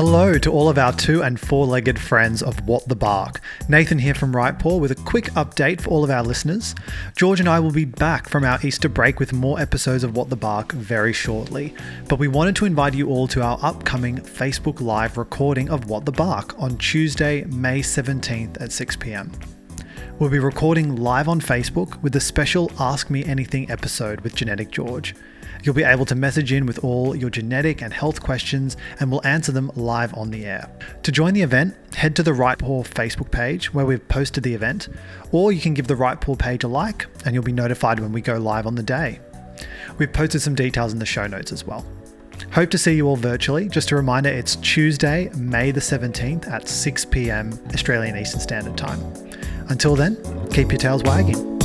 Hello to all of our two and four legged friends of What the Bark. Nathan here from Right Paw with a quick update for all of our listeners. George and I will be back from our Easter break with more episodes of What the Bark very shortly, but we wanted to invite you all to our upcoming Facebook Live recording of What the Bark on Tuesday, May 17th at 6 pm. We'll be recording live on Facebook with a special Ask Me Anything episode with Genetic George. You'll be able to message in with all your genetic and health questions, and we'll answer them live on the air. To join the event, head to the Right Paw Facebook page where we've posted the event, or you can give the Right Paw page a like, and you'll be notified when we go live on the day. We've posted some details in the show notes as well. Hope to see you all virtually. Just a reminder, it's Tuesday, May the 17th at 6 pm Australian Eastern Standard Time. Until then, keep your tails wagging.